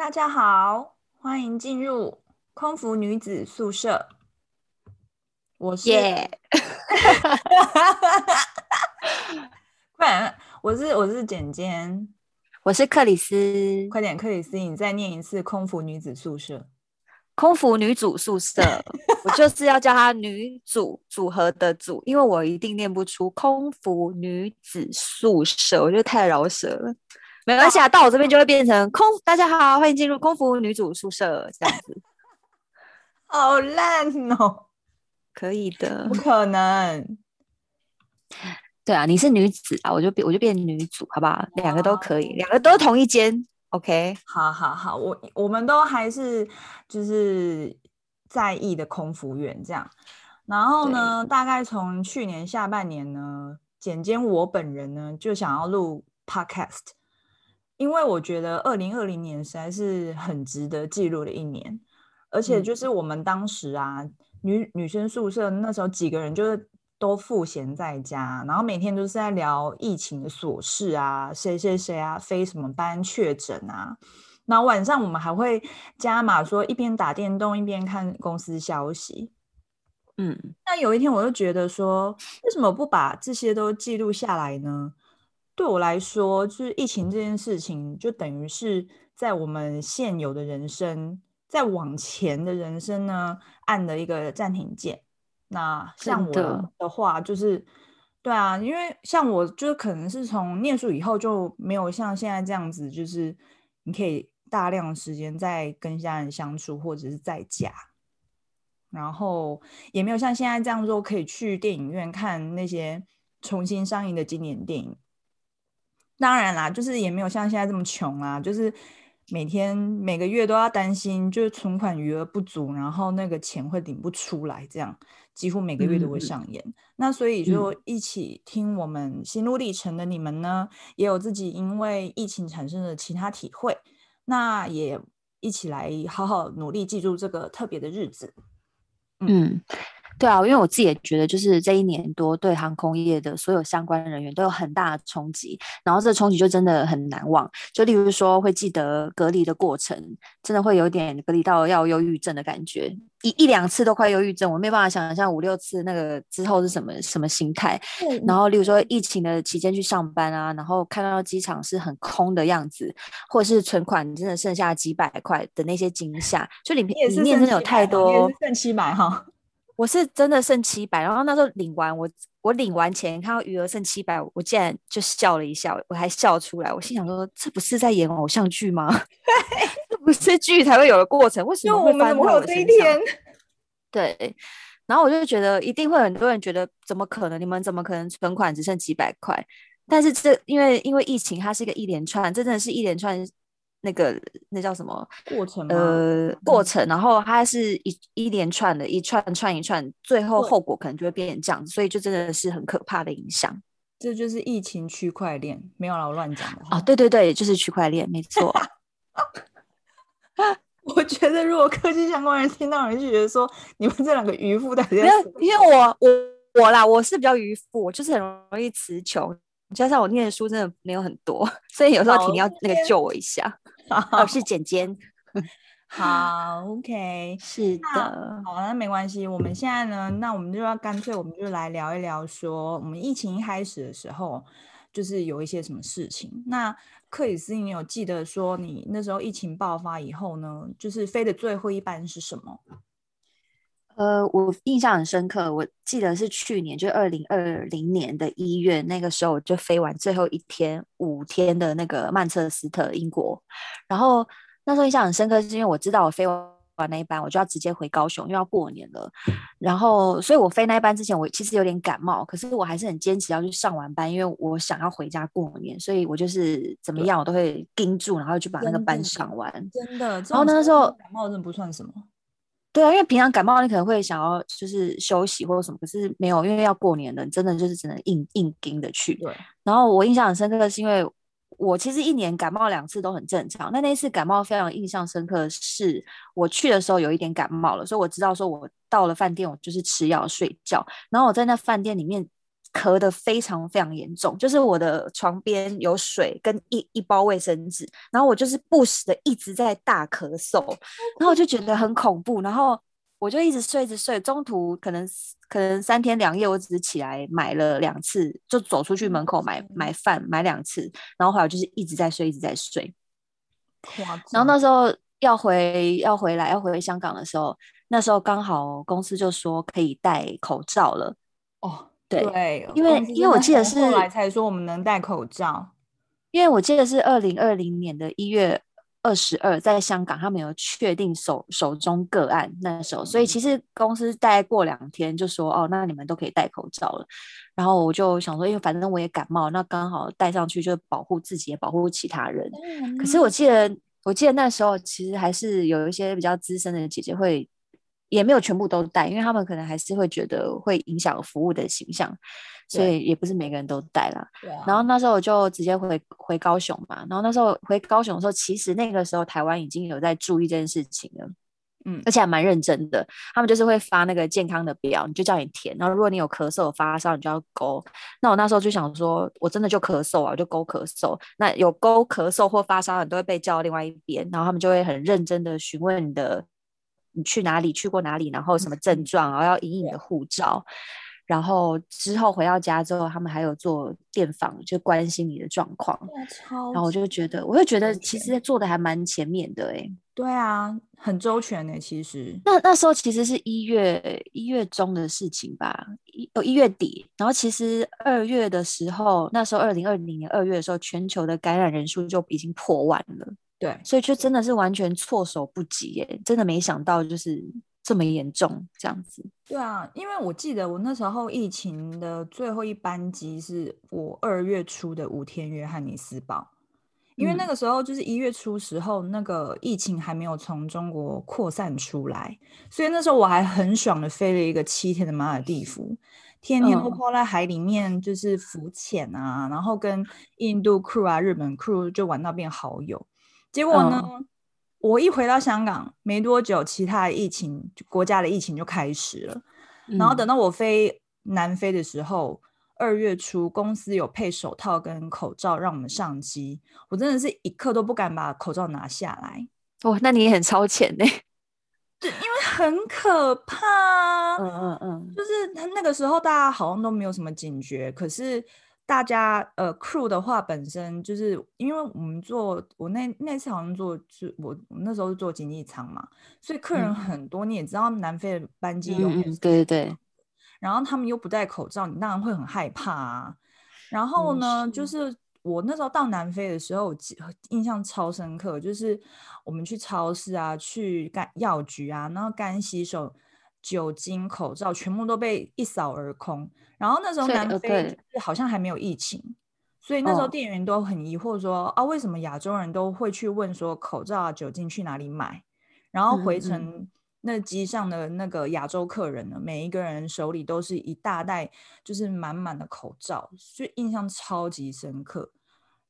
大家好，欢迎进入空服女子宿舍。我是. 快点，我是我是简简，我是克里斯。快点，克里斯，你再念一次空服女子宿舍。空服女主宿舍，我就是要叫她女主组合的组，因为我一定念不出空服女子宿舍，我觉得太饶舌了。没关系啊，到我这边就会变成空。大家好，欢迎进入空服女主宿舍，这样子。好烂哦！可以的，不可能。对啊，你是女子啊，我就变我就变女主，好不好？两个都可以，两个都同一间。OK，好好好，我我们都还是就是在意的空服员这样。然后呢，大概从去年下半年呢，简简我本人呢就想要录 Podcast，因为我觉得二零二零年实在是很值得记录的一年，而且就是我们当时啊，嗯、女女生宿舍那时候几个人就是。都赋闲在家，然后每天都是在聊疫情的琐事啊，谁谁谁啊，飞什么班确诊啊。然后晚上我们还会加码说，一边打电动一边看公司消息。嗯，那有一天我就觉得说，为什么不把这些都记录下来呢？对我来说，就是疫情这件事情，就等于是在我们现有的人生，在往前的人生呢，按了一个暂停键。那像我的话，就是对啊，因为像我，就是可能是从念书以后就没有像现在这样子，就是你可以大量的时间在跟家人相处，或者是在家，然后也没有像现在这样做可以去电影院看那些重新上映的经典电影。当然啦，就是也没有像现在这么穷啊，就是每天每个月都要担心，就是存款余额不足，然后那个钱会领不出来这样。几乎每个月都会上演，嗯、那所以就一起听我们心路历程的你们呢，嗯、也有自己因为疫情产生的其他体会，那也一起来好好努力记住这个特别的日子。嗯。嗯对啊，因为我自己也觉得，就是这一年多对航空业的所有相关人员都有很大的冲击，然后这个冲击就真的很难忘。就例如说，会记得隔离的过程，真的会有点隔离到要忧郁症的感觉，一一两次都快忧郁症，我没办法想象五六次那个之后是什么什么心态。嗯、然后，例如说疫情的期间去上班啊，然后看到机场是很空的样子，或者是存款真的剩下几百块的那些惊吓，就里面里面真的有太多剩七百哈。我是真的剩七百，然后那时候领完我我领完钱看到余额剩七百，我竟然就笑了一下，我还笑出来。我心想说，这不是在演偶像剧吗？这不是剧才会有的过程，为什么会发生在我身上？对，然后我就觉得一定会很多人觉得，怎么可能？你们怎么可能存款只剩几百块？但是这因为因为疫情，它是一个一连串，这真的是一连串。那个那叫什么过程？呃，过程，然后它是一一连串的，一串串一串，最后后果可能就会变成这样子，所以就真的是很可怕的影响。这就是疫情区块链，没有啦，我乱讲的哦。对对对，就是区块链，没错。我觉得如果科技相关人听到，人就觉得说你们这两个渔夫的，因为因为我我我啦，我是比较渔夫，我就是很容易词穷。加上我念的书真的没有很多，所以有时候婷要那个救我一下。我，是简简。好，OK，是的。好，那没关系。我们现在呢，那我们就要干脆，我们就来聊一聊，说我们疫情一开始的时候，就是有一些什么事情。那克里斯，你有记得说你那时候疫情爆发以后呢，就是飞的最后一班是什么？呃，我印象很深刻，我记得是去年，就二零二零年的一月，那个时候我就飞完最后一天五天的那个曼彻斯特，英国。然后那时候印象很深刻，是因为我知道我飞完那一班，我就要直接回高雄，因为要过年了。然后，所以我飞那一班之前，我其实有点感冒，可是我还是很坚持要去上完班，因为我想要回家过年，所以我就是怎么样我都会盯住，然后去把那个班上完。真的，然后那时候感冒真的不算什么。对啊，因为平常感冒你可能会想要就是休息或者什么，可是没有，因为要过年了，你真的就是只能硬硬盯的去。对。然后我印象很深刻的是，因为我其实一年感冒两次都很正常，那那次感冒非常印象深刻，是我去的时候有一点感冒了，所以我知道说我到了饭店我就是吃药睡觉，然后我在那饭店里面咳得非常非常严重，就是我的床边有水跟一一包卫生纸，然后我就是不时的一直在大咳嗽，然后我就觉得很恐怖，然后我就一直睡着睡，中途可能可能三天两夜，我只是起来买了两次，就走出去门口买买饭买两次，然后后来就是一直在睡一直在睡，然后那时候要回要回来要回香港的时候，那时候刚好公司就说可以戴口罩了，哦。对，对，因为因为我记得是后来才说我们能戴口罩，因为我记得是二零二零年的一月二十二，在香港他们有确定手手中个案那时候，所以其实公司大概过两天就说哦，那你们都可以戴口罩了。然后我就想说，因为反正我也感冒，那刚好戴上去就保护自己也保护其他人。嗯。可是我记得我记得那时候其实还是有一些比较资深的姐姐会。也没有全部都带，因为他们可能还是会觉得会影响服务的形象，所以也不是每个人都戴啦。然后那时候我就直接回回高雄嘛。然后那时候回高雄的时候，其实那个时候台湾已经有在注意这件事情了，嗯，而且还蛮认真的。他们就是会发那个健康的表，你就叫你填。然后如果你有咳嗽、有发烧，你就要勾。那我那时候就想说，我真的就咳嗽啊，我就勾咳嗽。那有勾咳嗽或发烧，你都会被叫到另外一边，然后他们就会很认真的询问你的。你去哪里？去过哪里？然后什么症状？然后要隐隐的护照。然后之后回到家之后，他们还有做电访，就关心你的状况。然后我就觉得，我就觉得其实做的还蛮前面的哎。对啊，很周全呢。其实那那时候其实是一月一月中的事情吧，一哦一月底。然后其实二月的时候，那时候二零二零年二月的时候，全球的感染人数就已经破万了。对，所以就真的是完全措手不及耶！真的没想到就是这么严重这样子。对啊，因为我记得我那时候疫情的最后一班机是我二月初的五天约翰尼斯堡，因为那个时候就是一月初时候，那个疫情还没有从中国扩散出来，所以那时候我还很爽的飞了一个七天的马尔地夫，天天都泡在海里面就是浮潜啊，然后跟印度 crew 啊、日本 crew 就玩到变好友。结果呢、嗯，我一回到香港没多久，其他的疫情国家的疫情就开始了。嗯、然后等到我飞南非的时候，二月初公司有配手套跟口罩让我们上机，我真的是一刻都不敢把口罩拿下来。哦，那你也很超前呢？对，因为很可怕。嗯嗯嗯，就是那个时候大家好像都没有什么警觉，可是。大家呃，crew 的话本身就是因为我们做我那那次好像做是我我那时候是做经济舱嘛，所以客人很多，嗯、你也知道南非的班机有对对对，然后他们又不戴口罩，你当然会很害怕啊。然后呢，就是我那时候到南非的时候，我印象超深刻，就是我们去超市啊，去干药局啊，然后干洗手。酒精、口罩全部都被一扫而空。然后那时候南非好像还没有疫情，所以那时候店员都很疑惑说：“哦、啊，为什么亚洲人都会去问说口罩啊、酒精去哪里买？”然后回程那机上的那个亚洲客人呢，嗯嗯每一个人手里都是一大袋，就是满满的口罩，就印象超级深刻。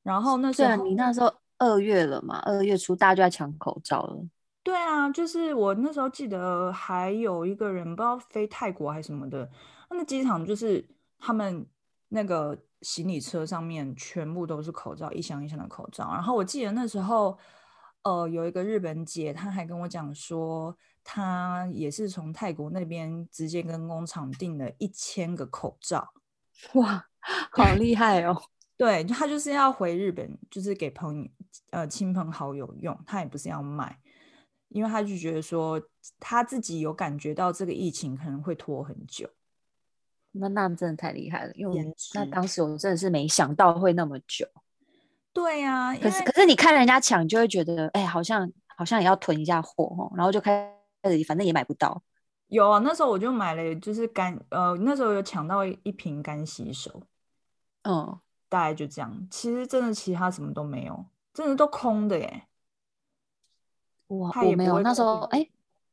然后那时候你那时候二月了嘛，二月初大家就在抢口罩了。对啊，就是我那时候记得还有一个人不知道飞泰国还是什么的，那机场就是他们那个行李车上面全部都是口罩，一箱一箱的口罩。然后我记得那时候，呃，有一个日本姐，她还跟我讲说，她也是从泰国那边直接跟工厂订了一千个口罩，哇，好厉害哦！对，她就是要回日本，就是给朋友、呃亲朋好友用，她也不是要卖。因为他就觉得说他自己有感觉到这个疫情可能会拖很久，那那真的太厉害了。因为那当时我真的是没想到会那么久。对呀、啊，可是可是你看人家抢，就会觉得哎，好像好像也要囤一下货，然后就开始反正也买不到。有啊，那时候我就买了，就是干呃那时候有抢到一瓶干洗手，嗯，大概就这样。其实真的其他什么都没有，真的都空的耶。哇，我没有那时候，哎、欸，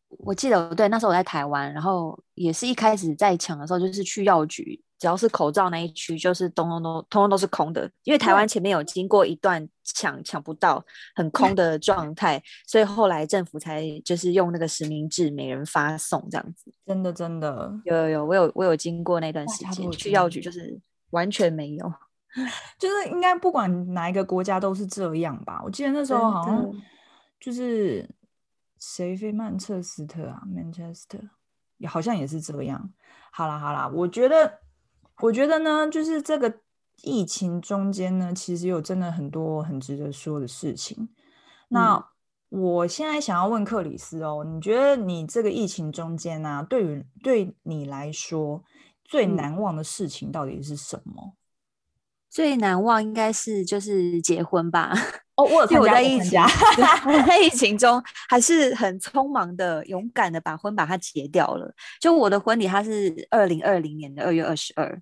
我记得对，那时候我在台湾，然后也是一开始在抢的时候，就是去药局只要是口罩那一区，就是通通都通通都是空的，因为台湾前面有经过一段抢抢不到很空的 状态，所以后来政府才就是用那个实名制，每人发送这样子。真的真的有有有，我有我有经过那段时间去药局，就是完全没有，就是应该不管哪一个国家都是这样吧？我记得那时候好像就是谁飞曼彻斯特啊，Manchester 也好像也是这样。好啦好啦，我觉得。我觉得呢，就是这个疫情中间呢，其实有真的很多很值得说的事情。那我现在想要问克里斯哦，你觉得你这个疫情中间呢、啊，对于对你来说最难忘的事情到底是什么？嗯、最难忘应该是就是结婚吧。哦，我有参加，我在疫情，我在疫情中还是很匆忙的、勇敢的把婚把它结掉了。就我的婚礼，它是二零二零年的二月二十二，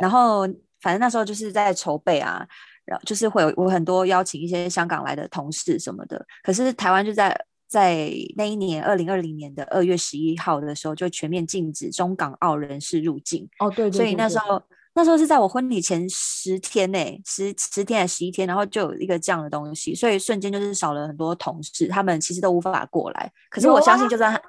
然后反正那时候就是在筹备啊，然后就是会有我很多邀请一些香港来的同事什么的。可是台湾就在在那一年二零二零年的二月十一号的时候，就全面禁止中港澳人士入境。哦，对，对，对，对，所以那时候。那时候是在我婚礼前十天内、欸，十十天还是十一天，然后就有一个这样的东西，所以瞬间就是少了很多同事，他们其实都无法过来。可是我相信，就算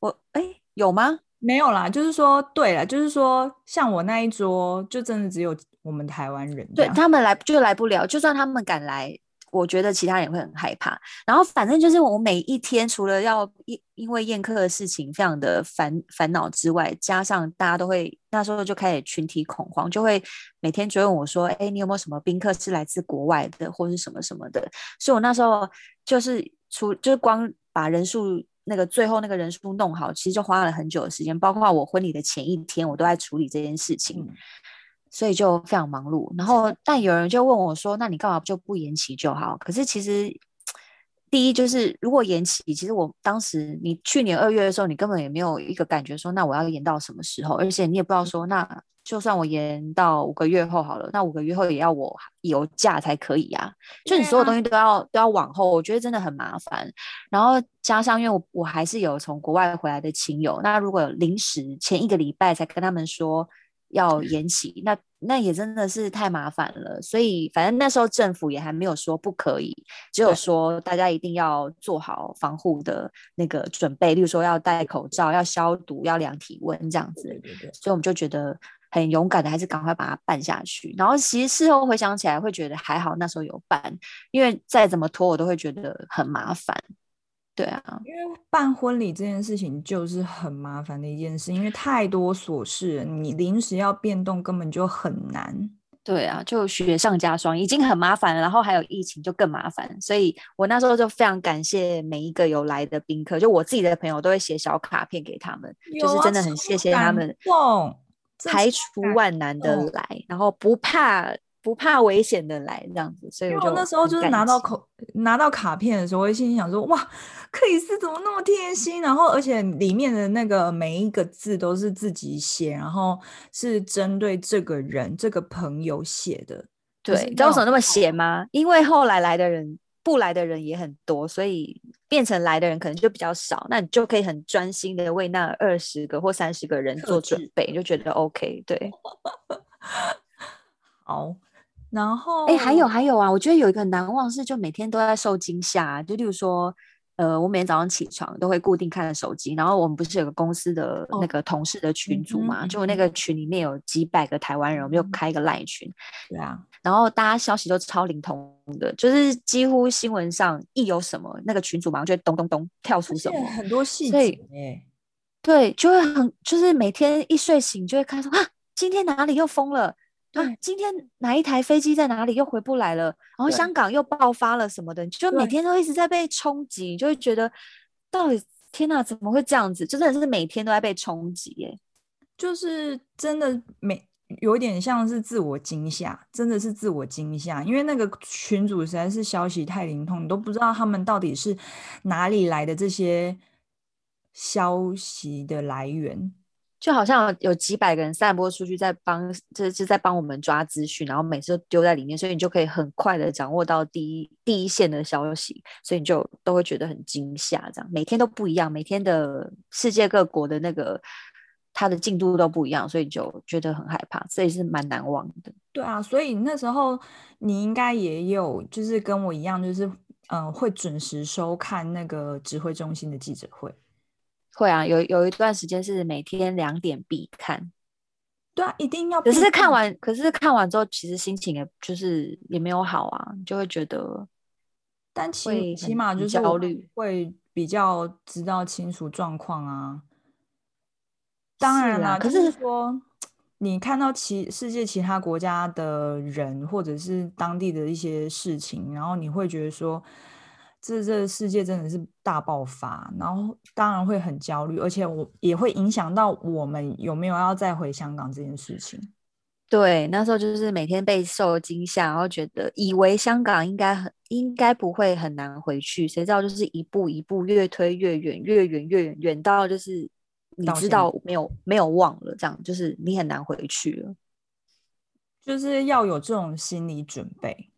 我哎、欸，有吗？没有啦，就是说，对了，就是说，像我那一桌，就真的只有我们台湾人，对他们来就来不了，就算他们敢来。我觉得其他人也会很害怕，然后反正就是我每一天除了要因因为宴客的事情非常的烦烦恼之外，加上大家都会那时候就开始群体恐慌，就会每天追问我说：“哎，你有没有什么宾客是来自国外的，或是什么什么的？”所以我那时候就是除就是光把人数那个最后那个人数弄好，其实就花了很久的时间，包括我婚礼的前一天，我都在处理这件事情。嗯所以就非常忙碌，然后但有人就问我说：“那你干嘛就不延期就好？”可是其实第一就是如果延期，其实我当时你去年二月的时候，你根本也没有一个感觉说，那我要延到什么时候？而且你也不知道说，那就算我延到五个月后好了，那五个月后也要我有假才可以呀。就你所有东西都要都要往后，我觉得真的很麻烦。然后加上因为我我还是有从国外回来的亲友，那如果临时前一个礼拜才跟他们说。要延期，那那也真的是太麻烦了。所以反正那时候政府也还没有说不可以，只有说大家一定要做好防护的那个准备，例如说要戴口罩、要消毒、要量体温这样子。对对对。所以我们就觉得很勇敢的，还是赶快把它办下去。然后其实事后回想起来，会觉得还好那时候有办，因为再怎么拖，我都会觉得很麻烦。对啊，因为办婚礼这件事情就是很麻烦的一件事，因为太多琐事，你临时要变动根本就很难。对啊，就雪上加霜，已经很麻烦了，然后还有疫情就更麻烦。所以我那时候就非常感谢每一个有来的宾客，就我自己的朋友都会写小卡片给他们，就是真的很谢谢他们，排除万难的来，然后不怕。不怕危险的来这样子，所以我，我那时候就是拿到口拿到卡片的时候，我心里想说：哇，克里斯怎么那么贴心？然后而且里面的那个每一个字都是自己写，然后是针对这个人这个朋友写的。对，你知道为什么那么写吗？因为后来来的人不来的人也很多，所以变成来的人可能就比较少，那你就可以很专心的为那二十个或三十个人做准备，就觉得 OK。对，好。然后，哎，还有还有啊，我觉得有一个很难忘是，就每天都在受惊吓。就例如说，呃，我每天早上起床都会固定看手机，然后我们不是有个公司的那个同事的群组嘛？哦、就那个群里面有几百个台湾人，我们就开一个赖群。对啊，然后大家消息都超灵通的，就是几乎新闻上一有什么，那个群组马上就会咚咚咚跳出什么，很多细节。对，就会很，就是每天一睡醒就会看说啊，今天哪里又疯了。对、啊，今天哪一台飞机在哪里又回不来了？然后香港又爆发了什么的，就每天都一直在被冲击，你就会觉得到底天哪，怎么会这样子？就真的是每天都在被冲击耶，就是真的每有点像是自我惊吓，真的是自我惊吓，因为那个群主实在是消息太灵通，你都不知道他们到底是哪里来的这些消息的来源。就好像有几百个人散播出去，在帮，就是在帮我们抓资讯，然后每次都丢在里面，所以你就可以很快的掌握到第一第一线的消息，所以你就都会觉得很惊吓。这样每天都不一样，每天的世界各国的那个它的进度都不一样，所以就觉得很害怕，这也是蛮难忘的。对啊，所以那时候你应该也有，就是跟我一样，就是嗯、会准时收看那个指挥中心的记者会。会啊，有有一段时间是每天两点必看。对啊，一定要。可是看完，可是看完之后，其实心情也就是也没有好啊，就会觉得，但起起码就是焦虑，会比较知道清楚状况啊。当然啦，可是说你看到其世界其他国家的人，或者是当地的一些事情，然后你会觉得说，这这个世界真的是大爆发，然后当然会很焦虑，而且我也会影响到我们有没有要再回香港这件事情。对，那时候就是每天被受惊吓，然后觉得以为香港应该很应该不会很难回去，谁知道就是一步一步越推越远，越远越远，远到就是。你知道没有没有忘了，这样就是你很难回去了，就是要有这种心理准备。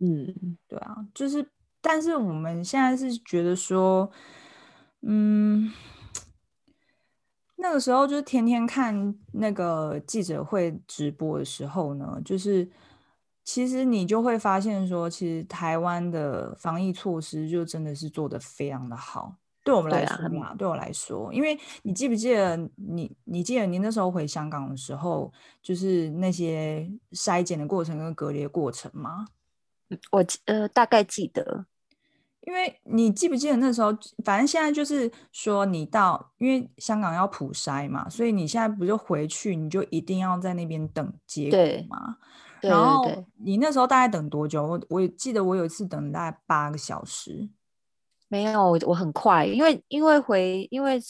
嗯，对啊，就是，但是我们现在是觉得说，嗯，那个时候就是天天看那个记者会直播的时候呢，就是其实你就会发现说，其实台湾的防疫措施就真的是做得非常的好。对我们来说嘛，对啊，对我来说，因为你记不记得你，你记得你那时候回香港的时候，就是那些筛检的过程跟隔离的过程吗？我呃大概记得，因为你记不记得那时候，反正现在就是说你到，因为香港要普筛嘛，所以你现在不就回去，你就一定要在那边等结果嘛。对，然后你那时候大概等多久？我我记得我有一次等大概八个小时。没有，我很快，因为因为回因为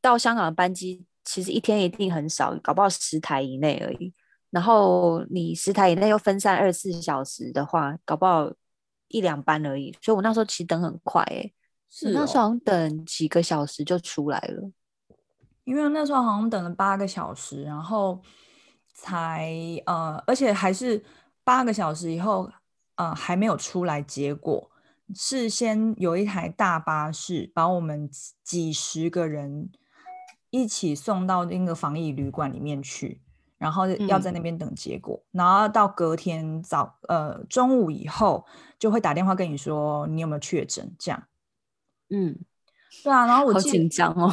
到香港的班机其实一天一定很少，搞不好十台以内而已。然后你十台以内又分散二十四小时的话，搞不好一两班而已。所以我那时候其实等很快，哎，是、哦、那时候好像等几个小时就出来了。因为那时候好像等了八个小时，然后才呃，而且还是八个小时以后，呃，还没有出来结果。是先有一台大巴士把我们几十个人一起送到那个防疫旅馆里面去，然后要在那边等结果，嗯、然后到隔天早呃中午以后就会打电话跟你说你有没有确诊这样。嗯，对啊，然后我好紧张哦。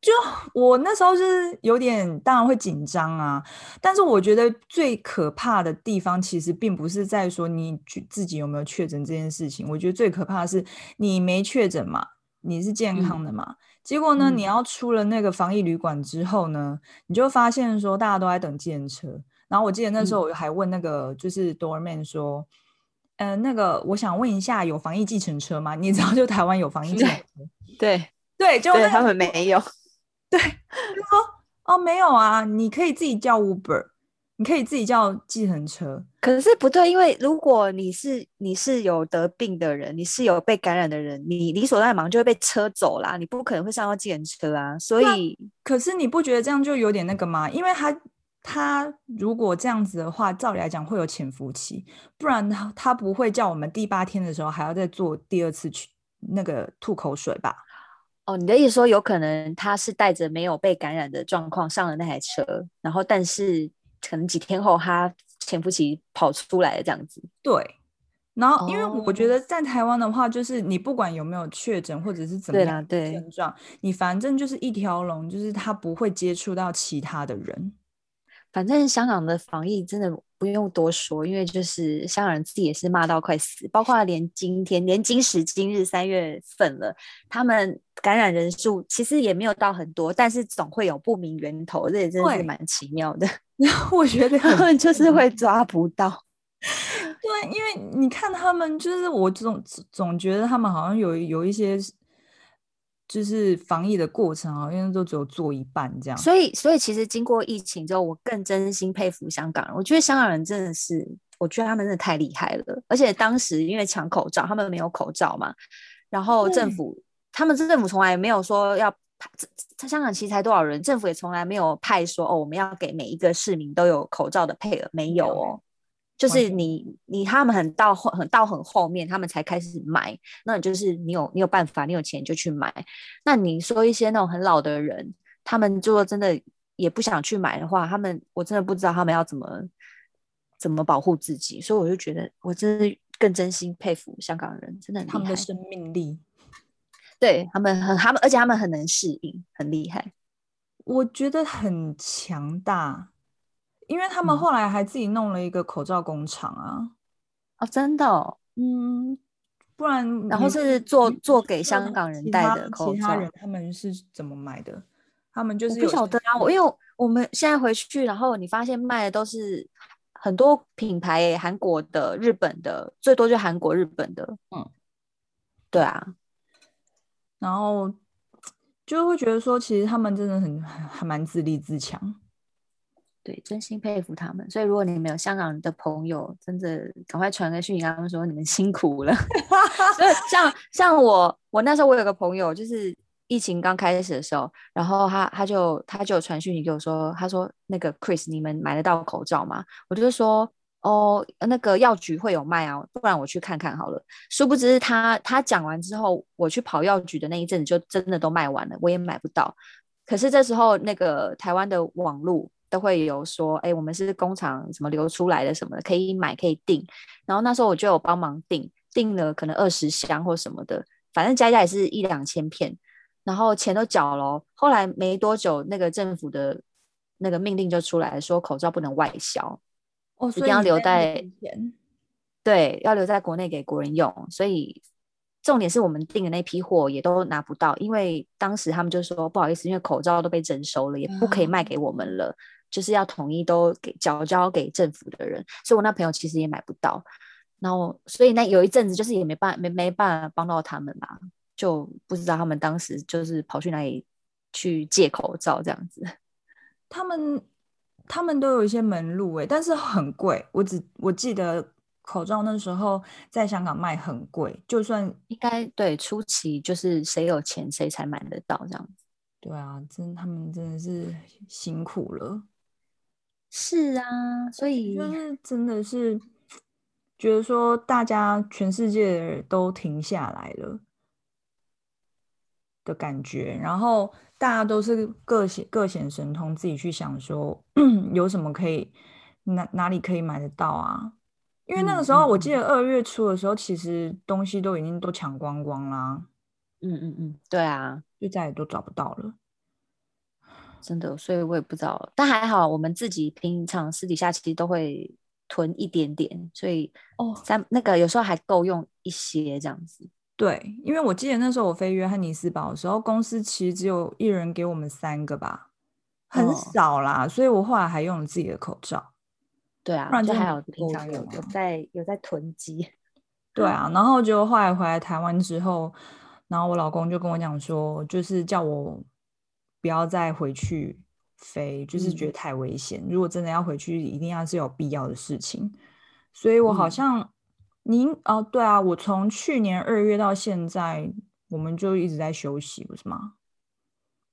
就我那时候是有点，当然会紧张啊。但是我觉得最可怕的地方，其实并不是在说你自己有没有确诊这件事情。我觉得最可怕的是你没确诊嘛，你是健康的嘛。嗯、结果呢，嗯、你要出了那个防疫旅馆之后呢，你就发现说大家都在等计程车。然后我记得那时候我还问那个就是 doorman 说，嗯、呃，那个我想问一下，有防疫计程车吗？你知道就台湾有防疫计程车？对对，就、那个、他们没有。对，就 说哦，没有啊，你可以自己叫 Uber，你可以自己叫计程车。可是不对，因为如果你是你是有得病的人，你是有被感染的人，你理所当然就会被车走啦，你不可能会上到计程车啊。所以，可是你不觉得这样就有点那个吗？因为他他如果这样子的话，照理来讲会有潜伏期，不然他他不会叫我们第八天的时候还要再做第二次去那个吐口水吧？哦，你的意思说有可能他是带着没有被感染的状况上了那台车，然后但是可能几天后他潜伏期跑出来了这样子。对，然后因为我觉得在台湾的话，就是你不管有没有确诊或者是怎么样的症状，你反正就是一条龙，就是他不会接触到其他的人。反正香港的防疫真的不用多说，因为就是香港人自己也是骂到快死，包括连今天，连今时今日三月份了，他们感染人数其实也没有到很多，但是总会有不明源头，这也真的是蛮奇妙的。我觉得他们就是会抓不到。对，因为你看他们，就是我总总觉得他们好像有有一些。就是防疫的过程啊，因为都只有做一半这样，所以所以其实经过疫情之后，我更真心佩服香港人。我觉得香港人真的是，我觉得他们真的太厉害了。而且当时因为抢口罩，他们没有口罩嘛，然后政府他们政府从来没有说要派，香港其实才多少人，政府也从来没有派说哦，我们要给每一个市民都有口罩的配额，没有哦。就是你，你他们很到后，很到很后面，他们才开始买。那你就是你有，你有办法，你有钱就去买。那你说一些那种很老的人，他们就真的也不想去买的话，他们我真的不知道他们要怎么怎么保护自己，所以我就觉得我真的更真心佩服香港人，真的他们的生命力，对他们很他们，而且他们很能适应，很厉害，我觉得很强大，因为他们后来还自己弄了一个口罩工厂啊，嗯、哦，真的、哦，嗯。不然，然后是做做给香港人戴的口罩。其他人他们是怎么买的？他们就是不晓得啊。我因为我们现在回去，然后你发现卖的都是很多品牌，韩国的、日本的，最多就韩国、日本的。嗯，对啊。然后就会觉得说，其实他们真的很还蛮自立自强。对，真心佩服他们。所以，如果你们有香港的朋友，真的赶快传个讯息，跟他们说你们辛苦了。所以，像像我，我那时候我有个朋友，就是疫情刚开始的时候，然后他他就他就传讯息给我说，他说那个 Chris，你们买得到口罩吗？我就说哦，那个药局会有卖啊，不然我去看看好了。殊不知他他讲完之后，我去跑药局的那一阵子，就真的都卖完了，我也买不到。可是这时候，那个台湾的网络。都会有说，哎，我们是工厂什么流出来的什么的，可以买可以订。然后那时候我就有帮忙订，订了可能二十箱或什么的，反正加加也是一两千片。然后钱都缴了，后来没多久，那个政府的那个命令就出来说，口罩不能外销，哦，一定要留在，对，要留在国内给国人用。所以重点是我们订的那批货也都拿不到，因为当时他们就说不好意思，因为口罩都被征收了，也不可以卖给我们了。嗯就是要统一都给缴交给政府的人，所以我那朋友其实也买不到，然后所以那有一阵子就是也没办没没办法帮到他们嘛，就不知道他们当时就是跑去哪里去借口罩这样子。他们他们都有一些门路哎，但是很贵。我只我记得口罩那时候在香港卖很贵，就算应该对初期就是谁有钱谁才买得到这样子。对啊，真他们真的是辛苦了。是啊，所以就是真的是觉得说，大家全世界都停下来了的感觉，然后大家都是各显各显神通，自己去想说 有什么可以哪哪里可以买得到啊？因为那个时候我记得二月初的时候，其实东西都已经都抢光光啦。嗯嗯嗯，对啊，就再也都找不到了。真的，所以我也不知道，但还好，我们自己平常私底下其实都会囤一点点，所以哦，三那个有时候还够用一些这样子。对，因为我记得那时候我飞约翰尼斯堡的时候，公司其实只有一人给我们三个吧，很少啦，哦、所以我后来还用了自己的口罩。对啊，不然就还有平常有有在有在囤积。对啊，然后就后来回来台湾之后，然后我老公就跟我讲说，就是叫我。不要再回去飞，就是觉得太危险。嗯、如果真的要回去，一定要是有必要的事情。所以我好像您、嗯、哦，对啊，我从去年二月到现在，我们就一直在休息，不是吗？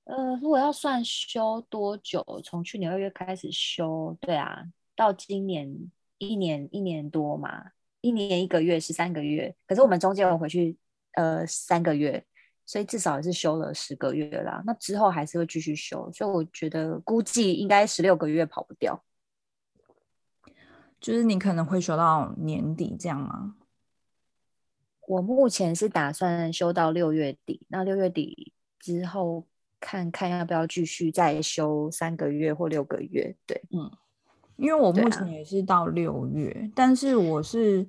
呃，如果要算休多久，从去年二月开始休，对啊，到今年一年一年多嘛，一年一个月是三个月，可是我们中间有回去呃三个月。所以至少也是休了十个月啦，那之后还是会继续休，所以我觉得估计应该十六个月跑不掉。就是你可能会休到年底这样吗？我目前是打算休到六月底，那六月底之后看看要不要继续再休三个月或六个月。对，嗯，因为我目前也是到六月，啊、但是我是，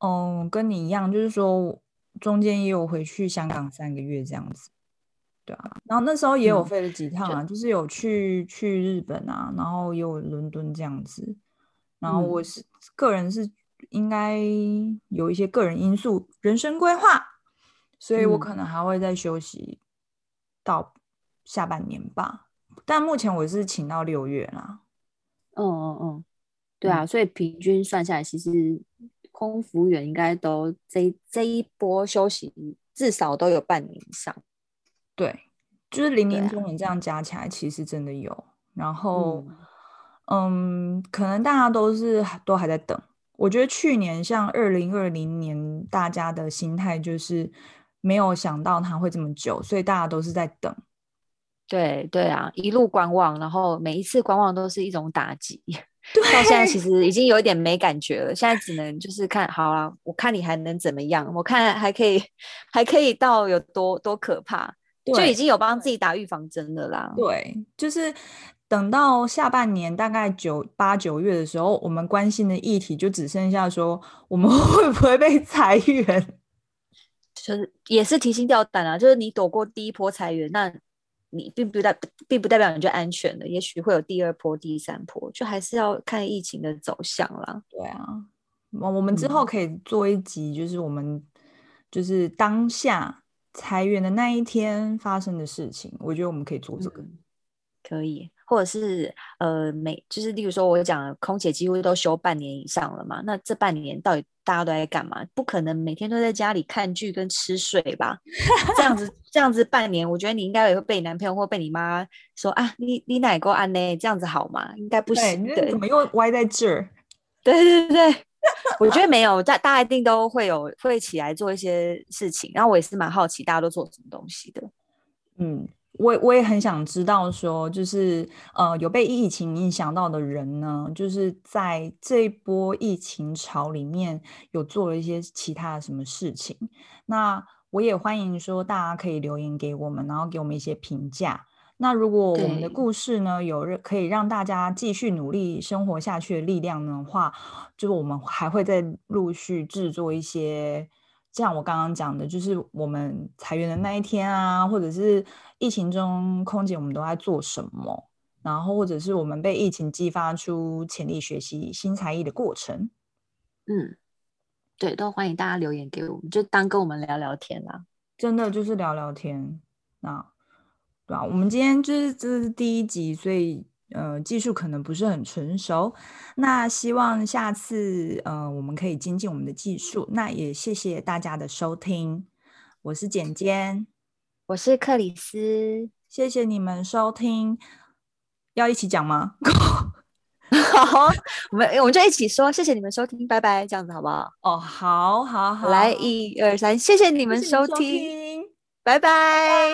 嗯，跟你一样，就是说。中间也有回去香港三个月这样子，对啊，然后那时候也有飞了几趟啊，嗯、就，是有去去日本啊，然后也有伦敦这样子，然后我是、嗯、个人是应该有一些个人因素，人生规划，所以我可能还会再休息到下半年吧，嗯、但目前我是请到六月啦。嗯嗯嗯，对啊，所以平均算下来其实。空服务员应该都这这一波休息至少都有半年以上，对，就是零零总总这样加起来，其实真的有。啊、然后，嗯，嗯，可能大家都是都还在等。我觉得去年像二零二零年，大家的心态就是没有想到它会这么久，所以大家都是在等。对对啊，一路观望，然后每一次观望都是一种打击。到现在其实已经有一点没感觉了，现在只能就是看好啊，我看你还能怎么样？我看还可以，还可以到有多多可怕，就已经有帮自己打预防针的啦。对，就是等到下半年大概九八九月的时候，我们关心的议题就只剩下说我们 会不会被裁员，就是也是提心吊胆啊。就是你躲过第一波裁员，那。你并不代并不代表你就安全了，也许会有第二波、第三波，就还是要看疫情的走向啦。对啊，我我们之后可以做一集，就是我们就是当下裁员的那一天发生的事情。我觉得我们可以做这个，嗯、可以。或者是呃，每就是例如说，我讲空姐几乎都休半年以上了嘛，那这半年到底大家都在干嘛？不可能每天都在家里看剧跟吃睡吧？这样子 这样子半年，我觉得你应该也会被你男朋友或被你妈说啊，你你哪够安呢？这样子好吗？应该不行。的，怎么又歪在这儿？对对对，我觉得没有，大大家一定都会有会起来做一些事情。然后我也是蛮好奇，大家都做什么东西的？嗯。我我也很想知道，说就是呃，有被疫情影响到的人呢，就是在这一波疫情潮里面有做了一些其他的什么事情。那我也欢迎说大家可以留言给我们，然后给我们一些评价。那如果我们的故事呢，有可以让大家继续努力生活下去的力量的话，就是我们还会再陆续制作一些。像我刚刚讲的，就是我们裁员的那一天啊，或者是疫情中空姐我们都在做什么，然后或者是我们被疫情激发出潜力学习新才艺的过程。嗯，对，都欢迎大家留言给我们，就当跟我们聊聊天啦。真的就是聊聊天，那对啊，我们今天就是这是第一集，所以。呃，技术可能不是很成熟，那希望下次呃我们可以精进我们的技术。那也谢谢大家的收听，我是简简，我是克里斯，谢谢你们收听，要一起讲吗？好，我们我们就一起说谢谢你们收听，拜拜，这样子好不好？哦，好好好，来一二三，谢谢你们收听。拜拜。